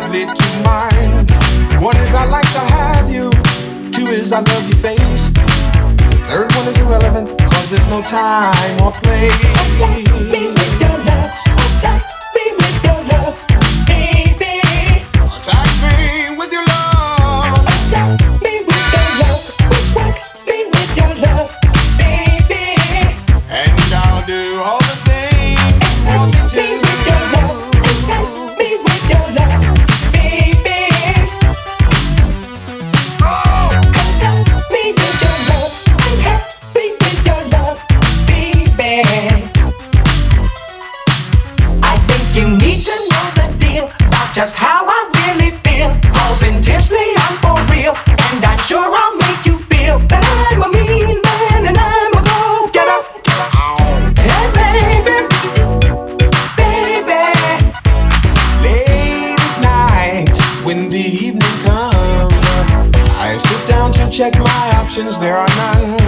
vividly to mine. One is I like to have you. Two is I love your face. Third one is irrelevant, cause there's no time or place. just how I really feel. Cause intentionally I'm for real, and I'm sure I'll make you feel that I'm a mean man and I'm a go getter. Hey baby, baby, late at night when the evening comes, I sit down to check my options. There are none.